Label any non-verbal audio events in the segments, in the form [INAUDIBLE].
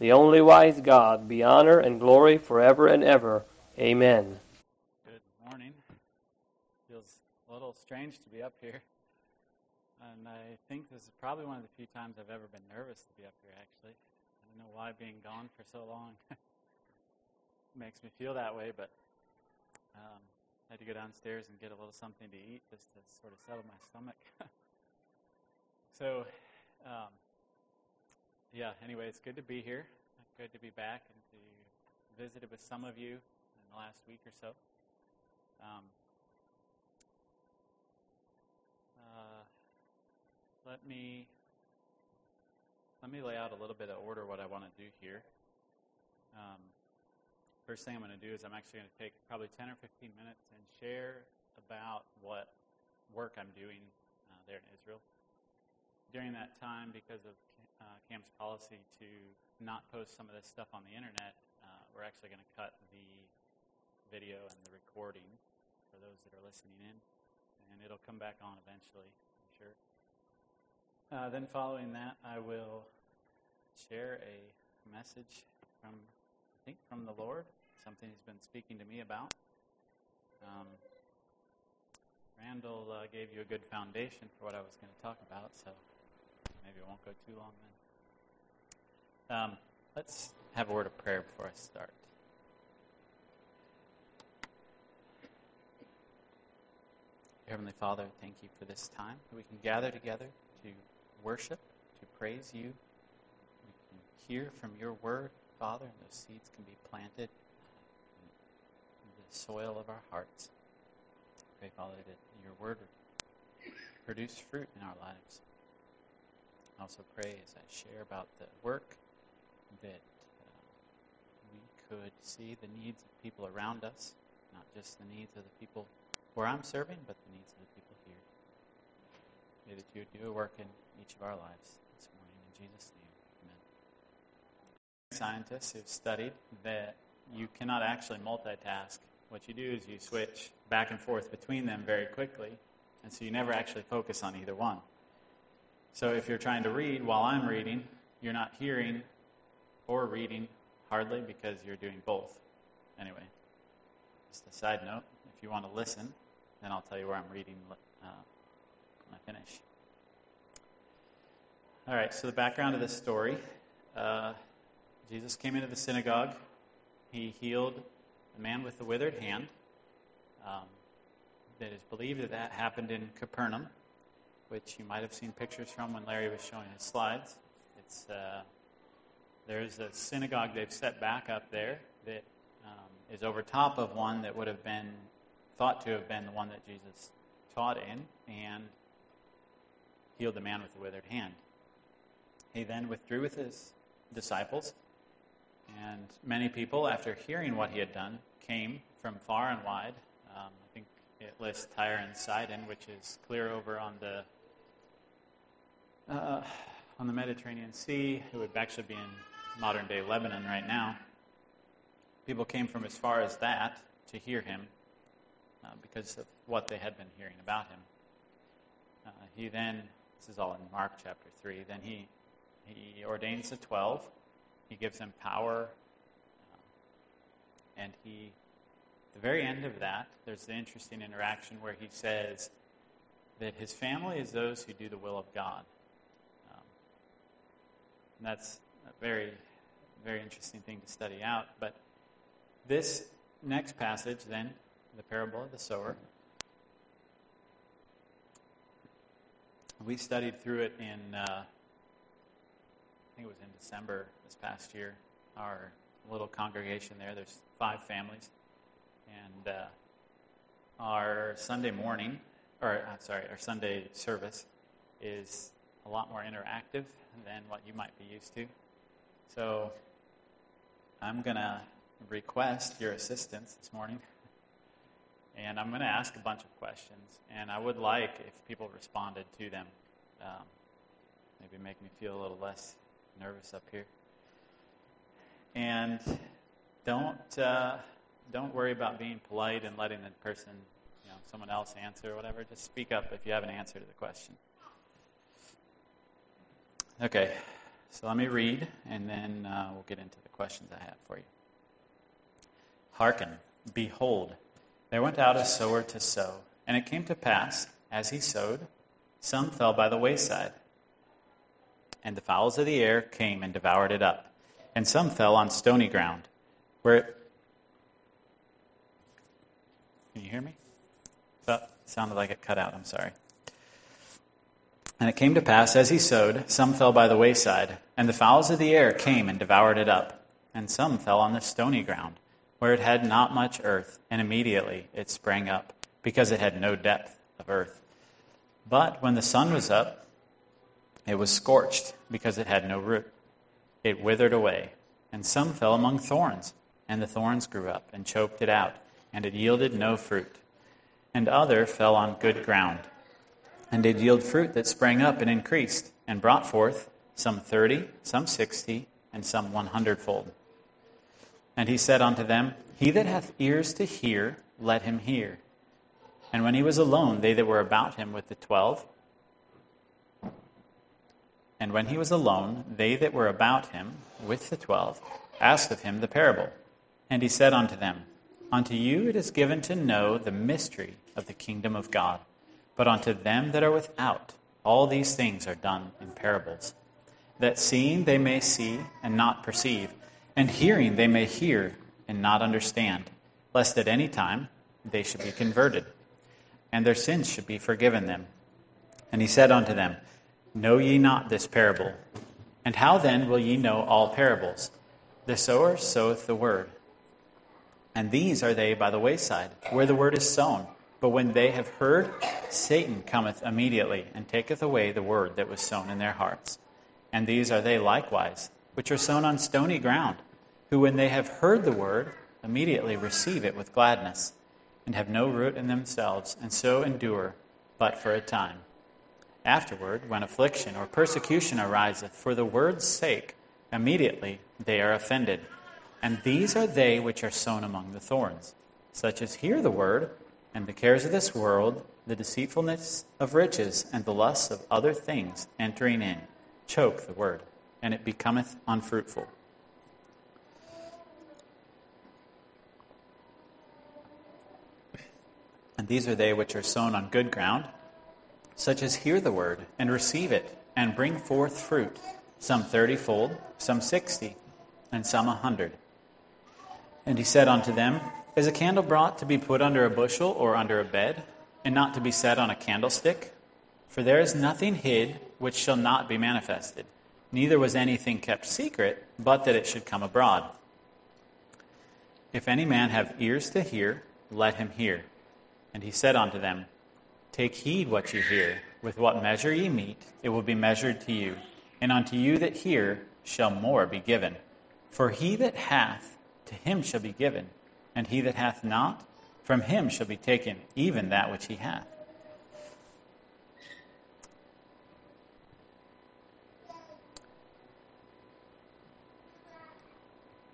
the only wise God, be honor and glory forever and ever. Amen. Good morning. Feels a little strange to be up here. And I think this is probably one of the few times I've ever been nervous to be up here, actually. I don't know why being gone for so long [LAUGHS] makes me feel that way, but um, I had to go downstairs and get a little something to eat just to sort of settle my stomach. [LAUGHS] so, um, yeah, anyway, it's good to be here. Good to be back and to visit with some of you in the last week or so. Um, uh, let me let me lay out a little bit of order what I want to do here. Um, first thing I'm going to do is I'm actually going to take probably 10 or 15 minutes and share about what work I'm doing uh, there in Israel. During that time, because of uh, CAM's policy to not post some of this stuff on the internet, uh, we're actually going to cut the video and the recording for those that are listening in, and it'll come back on eventually, I'm sure. Uh, then, following that, I will share a message from, I think, from the Lord, something He's been speaking to me about. Um, Randall uh, gave you a good foundation for what I was going to talk about, so maybe it won't go too long then. Um, let's have a word of prayer before I start. Heavenly Father, thank you for this time that we can gather together to worship, to praise you. We can hear from your word, Father, and those seeds can be planted in the soil of our hearts. Pray, Father, that your word produce fruit in our lives. Also pray as I share about the work that uh, we could see the needs of people around us, not just the needs of the people where I'm serving, but the needs of the people here. May that you do a work in each of our lives this morning. In Jesus' name, amen. Scientists have studied that you cannot actually multitask. What you do is you switch back and forth between them very quickly, and so you never actually focus on either one. So if you're trying to read while I'm reading, you're not hearing or reading hardly because you're doing both. Anyway, just a side note if you want to listen, then I'll tell you where I'm reading uh, when I finish. All right, so the background of this story uh, Jesus came into the synagogue, he healed a man with the withered hand. Um, that is believed that that happened in Capernaum, which you might have seen pictures from when Larry was showing his slides. It's uh, there's a synagogue they've set back up there that um, is over top of one that would have been thought to have been the one that Jesus taught in and healed the man with the withered hand. He then withdrew with his disciples, and many people, after hearing what he had done, came from far and wide. Um, I think it lists Tyre and Sidon, which is clear over on the uh, on the Mediterranean Sea. It would actually be in modern day Lebanon right now. People came from as far as that to hear him uh, because of what they had been hearing about him. Uh, he then, this is all in Mark chapter 3, then he, he ordains the 12. He gives them power. Uh, and he, the very end of that, there's the interesting interaction where he says that his family is those who do the will of God. And that's a very, very interesting thing to study out. But this next passage, then, the parable of the sower, we studied through it in, uh, I think it was in December this past year. Our little congregation there, there's five families. And uh, our Sunday morning, or sorry, our Sunday service is a lot more interactive than what you might be used to. So I'm going to request your assistance this morning. And I'm going to ask a bunch of questions. And I would like if people responded to them. Um, maybe make me feel a little less nervous up here. And don't uh, don't worry about being polite and letting the person, you know, someone else answer or whatever. Just speak up if you have an answer to the question. Okay, so let me read, and then uh, we'll get into the questions I have for you. Hearken, behold, there went out a sower to sow, and it came to pass, as he sowed, some fell by the wayside, and the fowls of the air came and devoured it up, and some fell on stony ground, where it can you hear me? It sounded like it cut out. I'm sorry. And it came to pass, as he sowed, some fell by the wayside, and the fowls of the air came and devoured it up. And some fell on the stony ground, where it had not much earth, and immediately it sprang up, because it had no depth of earth. But when the sun was up, it was scorched, because it had no root. It withered away, and some fell among thorns, and the thorns grew up and choked it out and it yielded no fruit. And other fell on good ground, and did yield fruit that sprang up and increased, and brought forth some thirty, some sixty, and some one hundredfold. And he said unto them, He that hath ears to hear, let him hear. And when he was alone, they that were about him with the twelve, and when he was alone, they that were about him with the twelve asked of him the parable. And he said unto them, Unto you it is given to know the mystery of the kingdom of God, but unto them that are without, all these things are done in parables, that seeing they may see and not perceive, and hearing they may hear and not understand, lest at any time they should be converted, and their sins should be forgiven them. And he said unto them, Know ye not this parable? And how then will ye know all parables? The sower soweth the word. And these are they by the wayside, where the word is sown. But when they have heard, Satan cometh immediately, and taketh away the word that was sown in their hearts. And these are they likewise, which are sown on stony ground, who, when they have heard the word, immediately receive it with gladness, and have no root in themselves, and so endure but for a time. Afterward, when affliction or persecution ariseth for the word's sake, immediately they are offended. And these are they which are sown among the thorns, such as hear the word, and the cares of this world, the deceitfulness of riches, and the lusts of other things entering in, choke the word, and it becometh unfruitful. And these are they which are sown on good ground, such as hear the word, and receive it, and bring forth fruit, some thirtyfold, some sixty, and some a hundred. And he said unto them, Is a candle brought to be put under a bushel or under a bed, and not to be set on a candlestick? For there is nothing hid which shall not be manifested, neither was anything kept secret, but that it should come abroad. If any man have ears to hear, let him hear. And he said unto them, Take heed what you hear. With what measure ye mete, it will be measured to you. And unto you that hear shall more be given. For he that hath, to him shall be given, and he that hath not, from him shall be taken even that which he hath.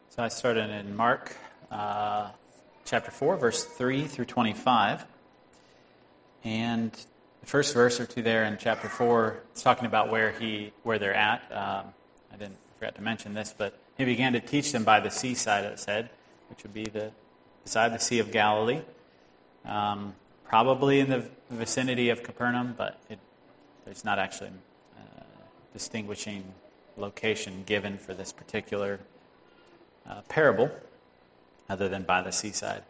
So I started in Mark uh, chapter 4, verse 3 through 25. And the first verse or two there in chapter 4 is talking about where, he, where they're at. Um, I didn't forget to mention this, but he began to teach them by the seaside, it said, which would be the beside the Sea of Galilee, um, probably in the vicinity of Capernaum, but it, there's not actually a distinguishing location given for this particular uh, parable, other than by the seaside.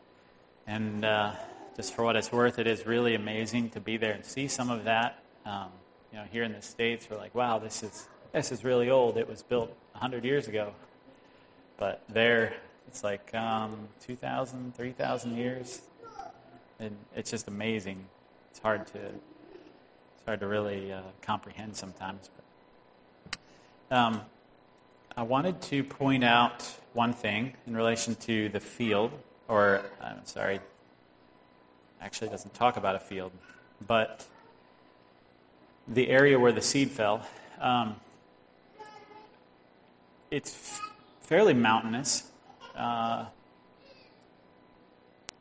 And uh, just for what it's worth, it is really amazing to be there and see some of that. Um, you know, here in the states, we're like, "Wow, this is this is really old. It was built 100 years ago." But there, it's like um, 2,000, 3,000 years. And it's just amazing. It's hard to, it's hard to really uh, comprehend sometimes. But, um, I wanted to point out one thing in relation to the field, or I'm sorry, actually doesn't talk about a field, but the area where the seed fell. Um, it's fairly mountainous. Uh,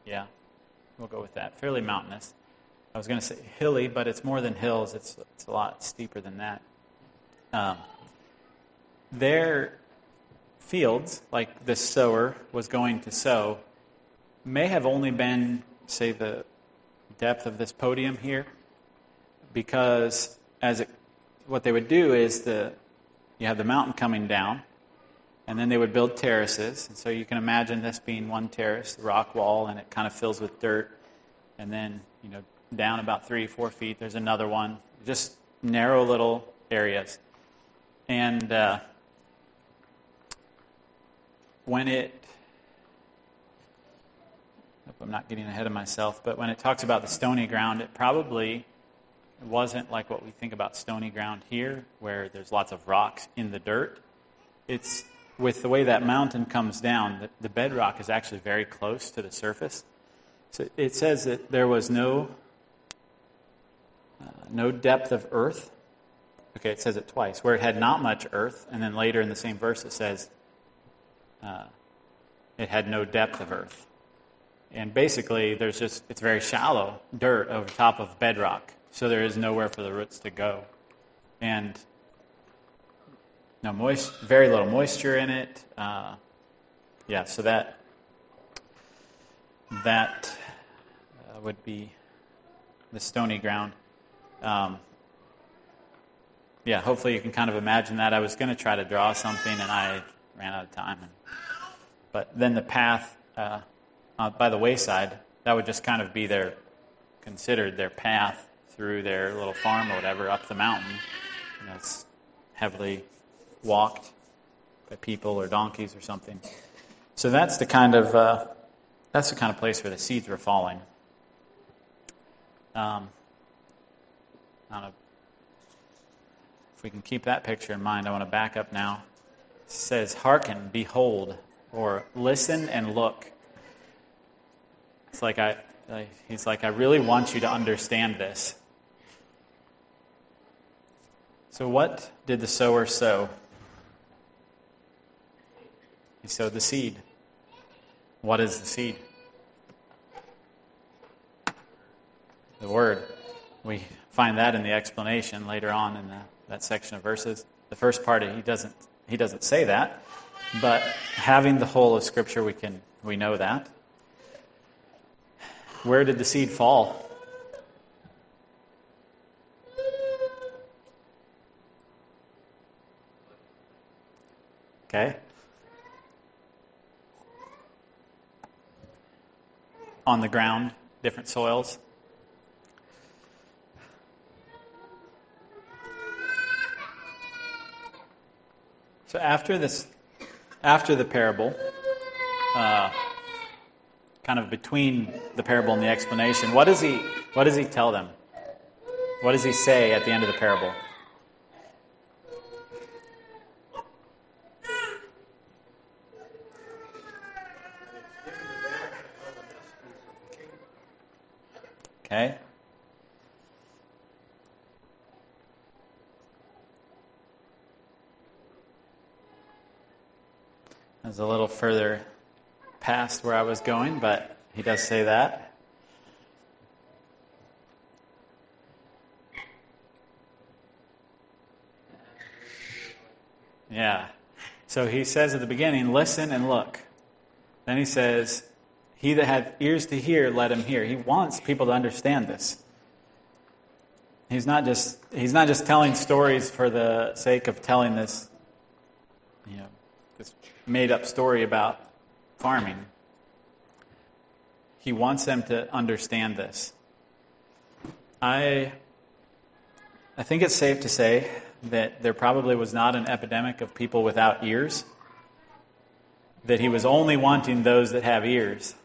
yeah, we'll go with that. Fairly mountainous. I was going to say hilly, but it's more than hills. It's, it's a lot steeper than that. Um, their fields, like the sower was going to sow, may have only been, say, the depth of this podium here, because as it, what they would do is the you have the mountain coming down, and then they would build terraces. And so you can imagine this being one terrace, the rock wall, and it kind of fills with dirt. And then, you know, down about three, four feet, there's another one. Just narrow little areas. And uh, when it, I'm not getting ahead of myself, but when it talks about the stony ground, it probably wasn't like what we think about stony ground here, where there's lots of rocks in the dirt. It's with the way that mountain comes down, the, the bedrock is actually very close to the surface. So it says that there was no uh, no depth of earth. Okay, it says it twice, where it had not much earth, and then later in the same verse it says uh, it had no depth of earth. And basically, there's just it's very shallow dirt over top of bedrock, so there is nowhere for the roots to go. And no moist, very little moisture in it. Uh, yeah, so that that uh, would be the stony ground. Um, yeah, hopefully you can kind of imagine that. I was going to try to draw something, and I ran out of time. And, but then the path uh, by the wayside, that would just kind of be their considered their path through their little farm or whatever up the mountain. And that's heavily walked by people or donkeys or something. So that's the kind of uh, that's the kind of place where the seeds were falling. Um, I know if we can keep that picture in mind. I want to back up now. It says, "Hearken, behold, or listen and look." It's like I, he's like, I really want you to understand this. So, what did the sower sow? He sowed the seed. What is the seed? The word. We find that in the explanation later on in the, that section of verses. The first part he doesn't he doesn't say that, but having the whole of Scripture, we can we know that. Where did the seed fall? Okay. On the ground, different soils. So after this, after the parable, uh, kind of between the parable and the explanation, what does he what does he tell them? What does he say at the end of the parable? Okay? That's a little further past where I was going, but he does say that. Yeah. So he says at the beginning, listen and look. Then he says, he that hath ears to hear, let him hear. He wants people to understand this. He's not just he's not just telling stories for the sake of telling this, you know, this made up story about farming. He wants them to understand this. I I think it's safe to say that there probably was not an epidemic of people without ears. That he was only wanting those that have ears.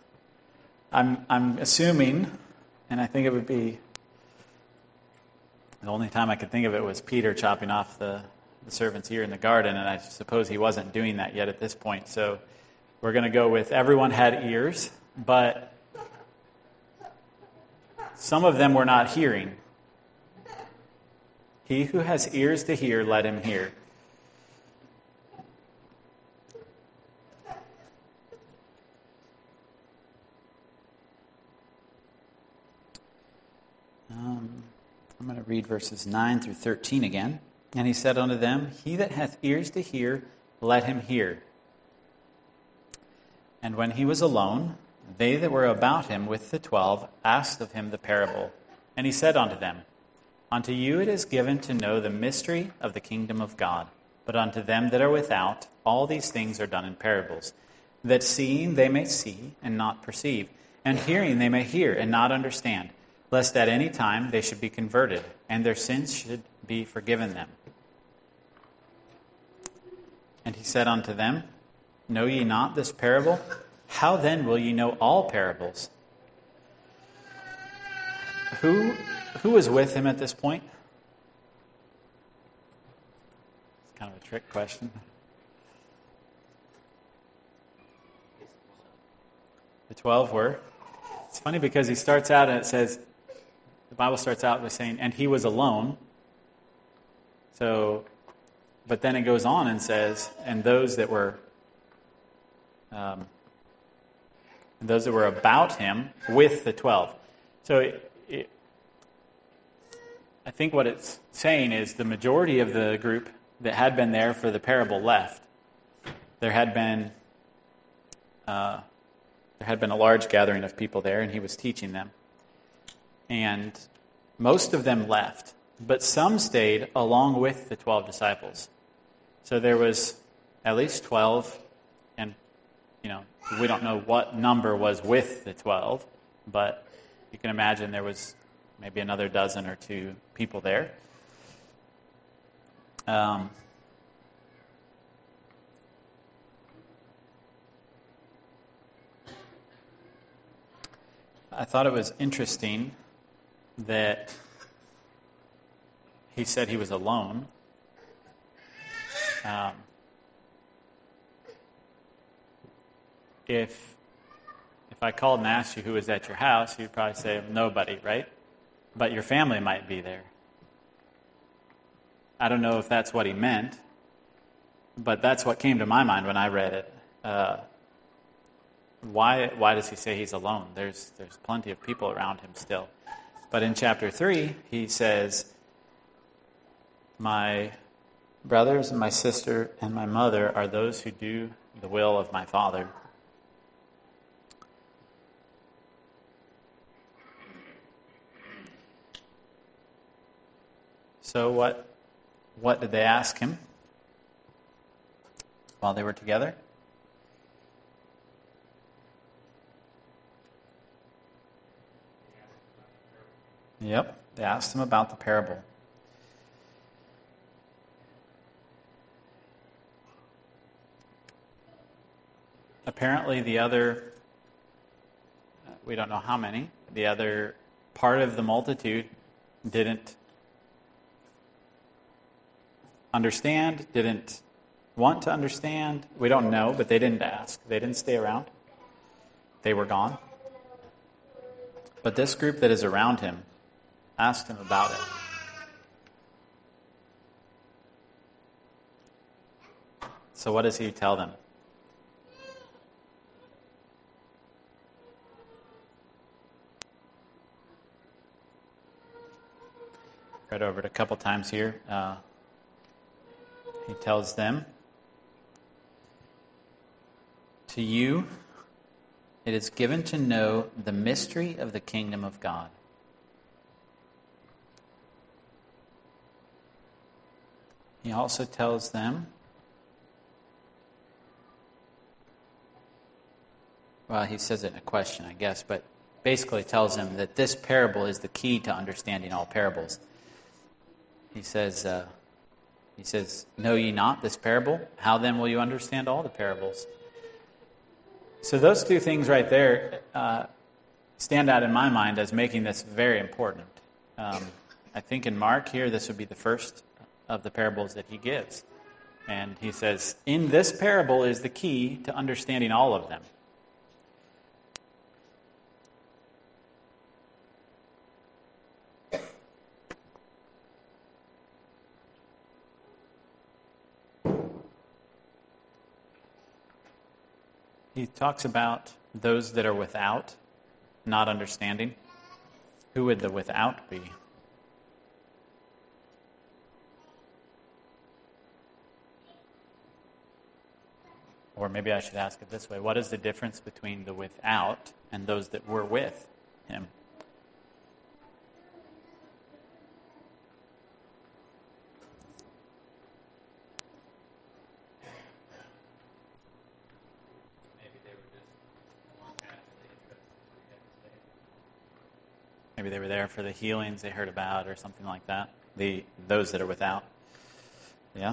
I'm, I'm assuming, and I think it would be the only time I could think of it was Peter chopping off the the servants here in the garden, and I suppose he wasn't doing that yet at this point. So we're going to go with everyone had ears, but some of them were not hearing. He who has ears to hear, let him hear. Um, I'm going to read verses 9 through 13 again. And he said unto them, He that hath ears to hear, let him hear. And when he was alone, they that were about him with the twelve asked of him the parable. And he said unto them, Unto you it is given to know the mystery of the kingdom of God, but unto them that are without, all these things are done in parables, that seeing they may see and not perceive, and hearing they may hear and not understand, lest at any time they should be converted, and their sins should be forgiven them. And he said unto them, Know ye not this parable? How then will ye know all parables? Who, who was with him at this point? It's kind of a trick question. The 12 were. It's funny because he starts out and it says, the Bible starts out with saying, and he was alone. So, but then it goes on and says, and those that were um, those that were about him with the 12. So it, it, I think what it's saying is the majority of the group that had been there for the parable left. There had been uh, there had been a large gathering of people there, and he was teaching them. And most of them left, but some stayed along with the 12 disciples. So there was at least 12, and you know, we don't know what number was with the 12, but you can imagine there was maybe another dozen or two people there. Um, I thought it was interesting that he said he was alone. Um, if if I called and asked you who was at your house, you'd probably say nobody, right? But your family might be there. I don't know if that's what he meant, but that's what came to my mind when I read it. Uh, why, why does he say he's alone? There's, there's plenty of people around him still. But in chapter 3, he says, My brothers and my sister and my mother are those who do the will of my Father. So, what, what did they ask him while they were together? Yep, they asked him about the parable. Apparently, the other, we don't know how many, the other part of the multitude didn't understand, didn't want to understand. We don't know, but they didn't ask. They didn't stay around. They were gone. But this group that is around him asked him about it. So, what does he tell them? Read over it a couple times here. Uh, he tells them, To you it is given to know the mystery of the kingdom of God. He also tells them, well, he says it in a question, I guess, but basically tells them that this parable is the key to understanding all parables. He says, uh, he says, Know ye not this parable? How then will you understand all the parables? So, those two things right there uh, stand out in my mind as making this very important. Um, I think in Mark here, this would be the first of the parables that he gives. And he says, in this parable is the key to understanding all of them. Talks about those that are without, not understanding. Who would the without be? Or maybe I should ask it this way What is the difference between the without and those that were with him? Maybe they were there for the healings they heard about or something like that. The those that are without. Yeah.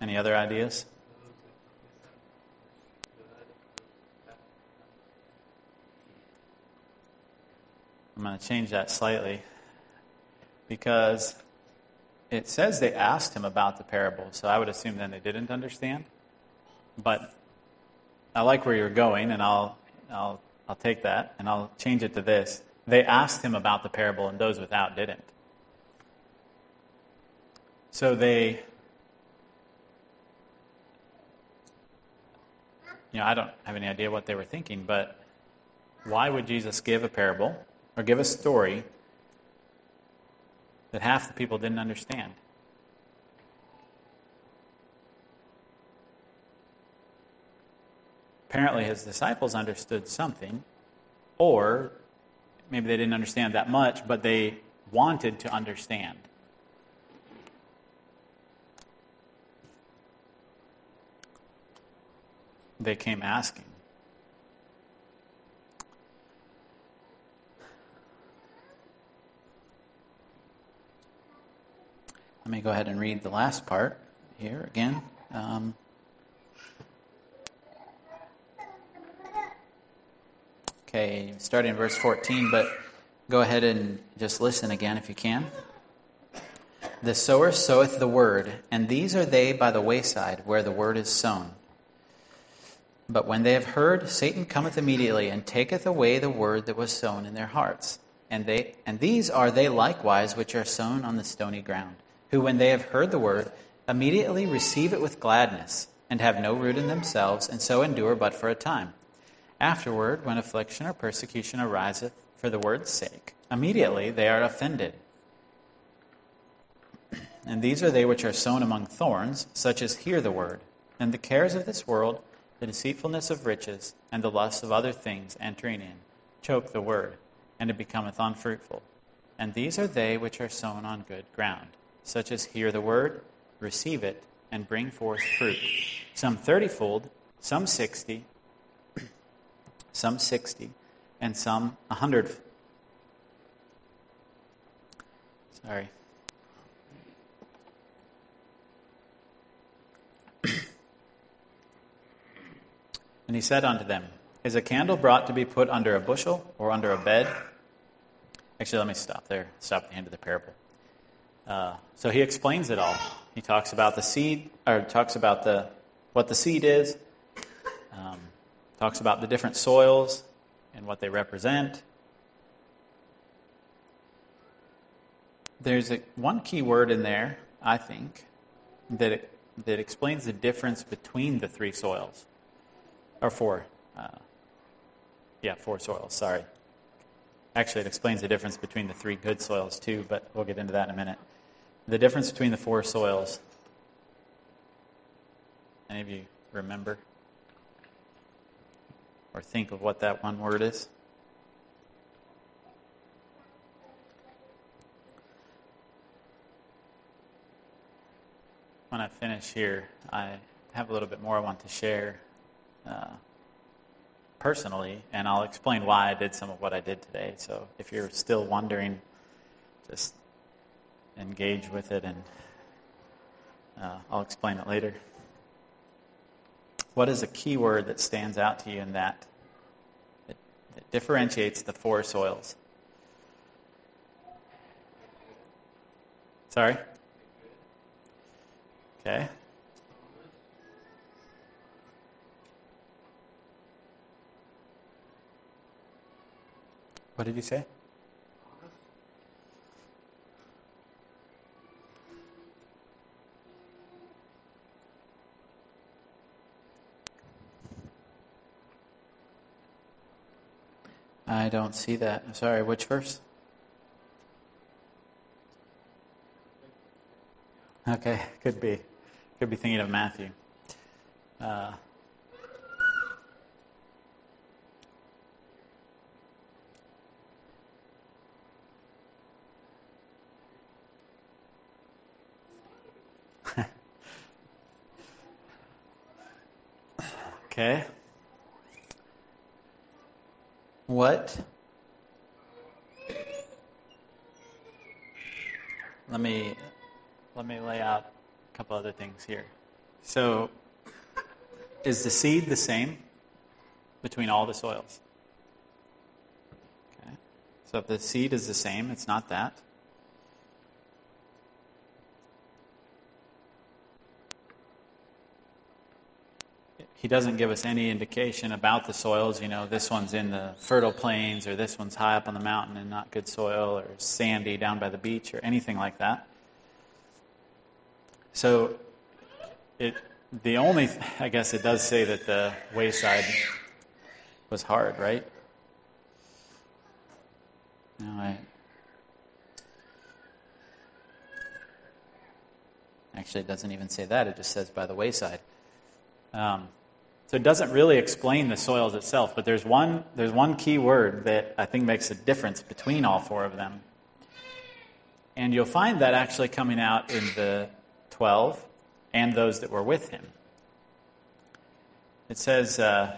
Any other ideas? I'm going to change that slightly because it says they asked him about the parable, so I would assume then they didn't understand. But I like where you're going, and I'll, I'll, I'll take that and I'll change it to this. They asked him about the parable, and those without didn't. So they you know, I don't have any idea what they were thinking, but why would Jesus give a parable or give a story that half the people didn't understand? Apparently, his disciples understood something, or maybe they didn't understand that much, but they wanted to understand. they came asking. Let me go ahead and read the last part here again. Um, okay, starting in verse 14, but go ahead and just listen again if you can. The sower soweth the word, and these are they by the wayside where the word is sown. But when they have heard, Satan cometh immediately and taketh away the word that was sown in their hearts. And they and these are they likewise which are sown on the stony ground, who when they have heard the word, immediately receive it with gladness, and have no root in themselves, and so endure but for a time. Afterward, when affliction or persecution ariseth for the word's sake, immediately they are offended. [CLEARS THROAT] And these are they which are sown among thorns, such as hear the word, and the cares of this world the deceitfulness of riches, and the lust of other things entering in, choke the word, and it becometh unfruitful. And these are they which are sown on good ground, such as hear the word, receive it, and bring forth fruit, some thirtyfold, some sixty, some sixty, and some a hundred. Sorry. [COUGHS] And he said unto them, Is a candle brought to be put under a bushel or under a bed? Actually, let me stop there. Stop at the end of the parable. Uh, so he explains it all. He talks about the seed, or talks about the what the seed is. Um, talks about the different soils and what they represent. There's a, one key word in there, I think, that it, that explains the difference between the three soils or four. Uh, yeah, four soils, sorry. Actually, it explains the difference between the three good soils, too, but we'll get into that in a minute. The difference between the four soils. Any of you remember? Or think of what that one word is? When I finish here, I have a little bit more I want to share uh, personally, and I'll explain why I did some of what I did today. So if you're still wondering, just engage with it, and uh, I'll explain it later. What is a key word that stands out to you in that? that, it differentiates the four soils. Sorry? Okay. What did you say? I don't see that. Sorry, which verse? Okay, [LAUGHS] could be. Could be thinking of Matthew. Uh, [LAUGHS] okay. What? Let me let me lay out a couple other things here. So, is the seed the same between all the soils? Okay. So if the seed is the same, it's not that. He doesn't give us any indication about the soils. You know, this one's in the fertile plains, or this one's high up on the mountain and not good soil, or sandy down by the beach, or anything like that. So, it the only I guess it does say that the wayside was hard, right? No, I actually it doesn't even say that. It just says by the wayside. Um, so it doesn't really explain the soils itself, but there's one, there's one key word that I think makes a difference between all four of them. And you'll find that actually coming out in the 12 and those that were with him. It says, uh,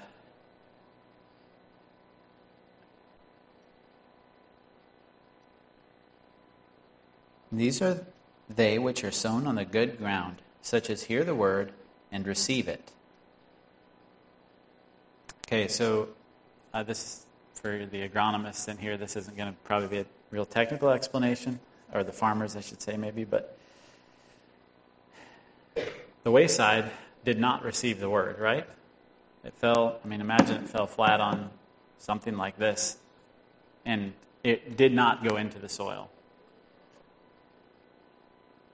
These are they which are sown on the good ground, such as hear the word and receive it Okay, so uh, this for the agronomists in here. This isn't going to probably be a real technical explanation, or the farmers, I should say, maybe. But the wayside did not receive the word, right? It fell. I mean, imagine it fell flat on something like this, and it did not go into the soil.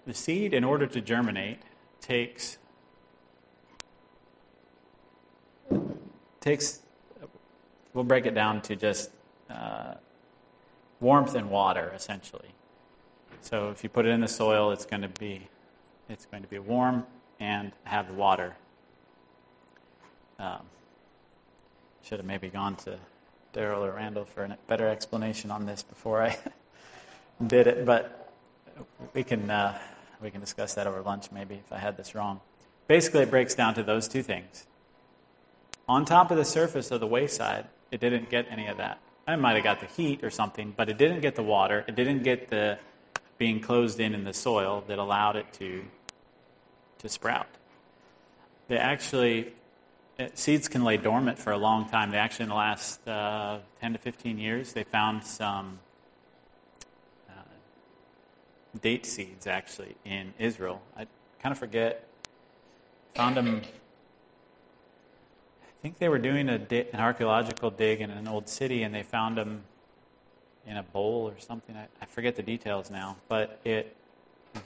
The seed, in order to germinate, takes takes, we'll break it down to just uh, warmth and water, essentially. So if you put it in the soil, it's going to be, it's going to be warm and have water. Um, should have maybe gone to Daryl or Randall for a better explanation on this before I [LAUGHS] did it, but we can uh, we can discuss that over lunch maybe if I had this wrong. Basically, it breaks down to those two things: on top of the surface of the wayside, it didn't get any of that. I might have got the heat or something, but it didn't get the water. It didn't get the being closed in in the soil that allowed it to to sprout. They actually uh, seeds can lay dormant for a long time. They actually, in the last uh, 10 to 15 years, they found some uh, date seeds actually in Israel. I kind of forget. Found them think they were doing an archaeological dig in an old city, and they found them in a bowl or something. I, I forget the details now, but it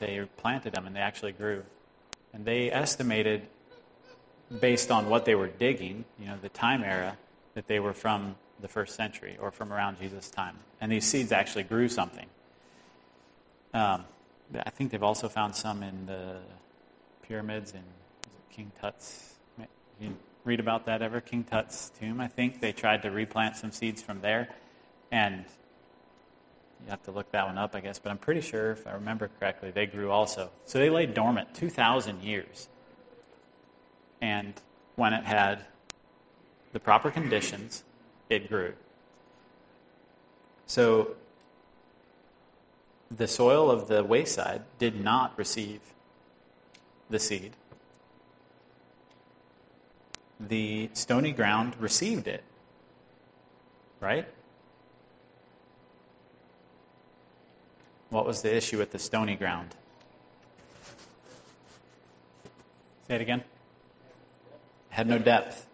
they planted them and they actually grew. And they estimated, based on what they were digging, you know, the time era, that they were from the first century or from around Jesus' time. And these seeds actually grew something. Um, I think they've also found some in the pyramids in King Tut's read about that ever? King Tut's tomb, I think. They tried to replant some seeds from there. And you have to look that one up, I guess. But I'm pretty sure, if I remember correctly, they grew also. So they lay dormant 2,000 years. And when it had the proper conditions, it grew. So the soil of the wayside did not receive the seed the stony ground received it. Right? What was the issue with the stony ground? Say it again. It had no depth.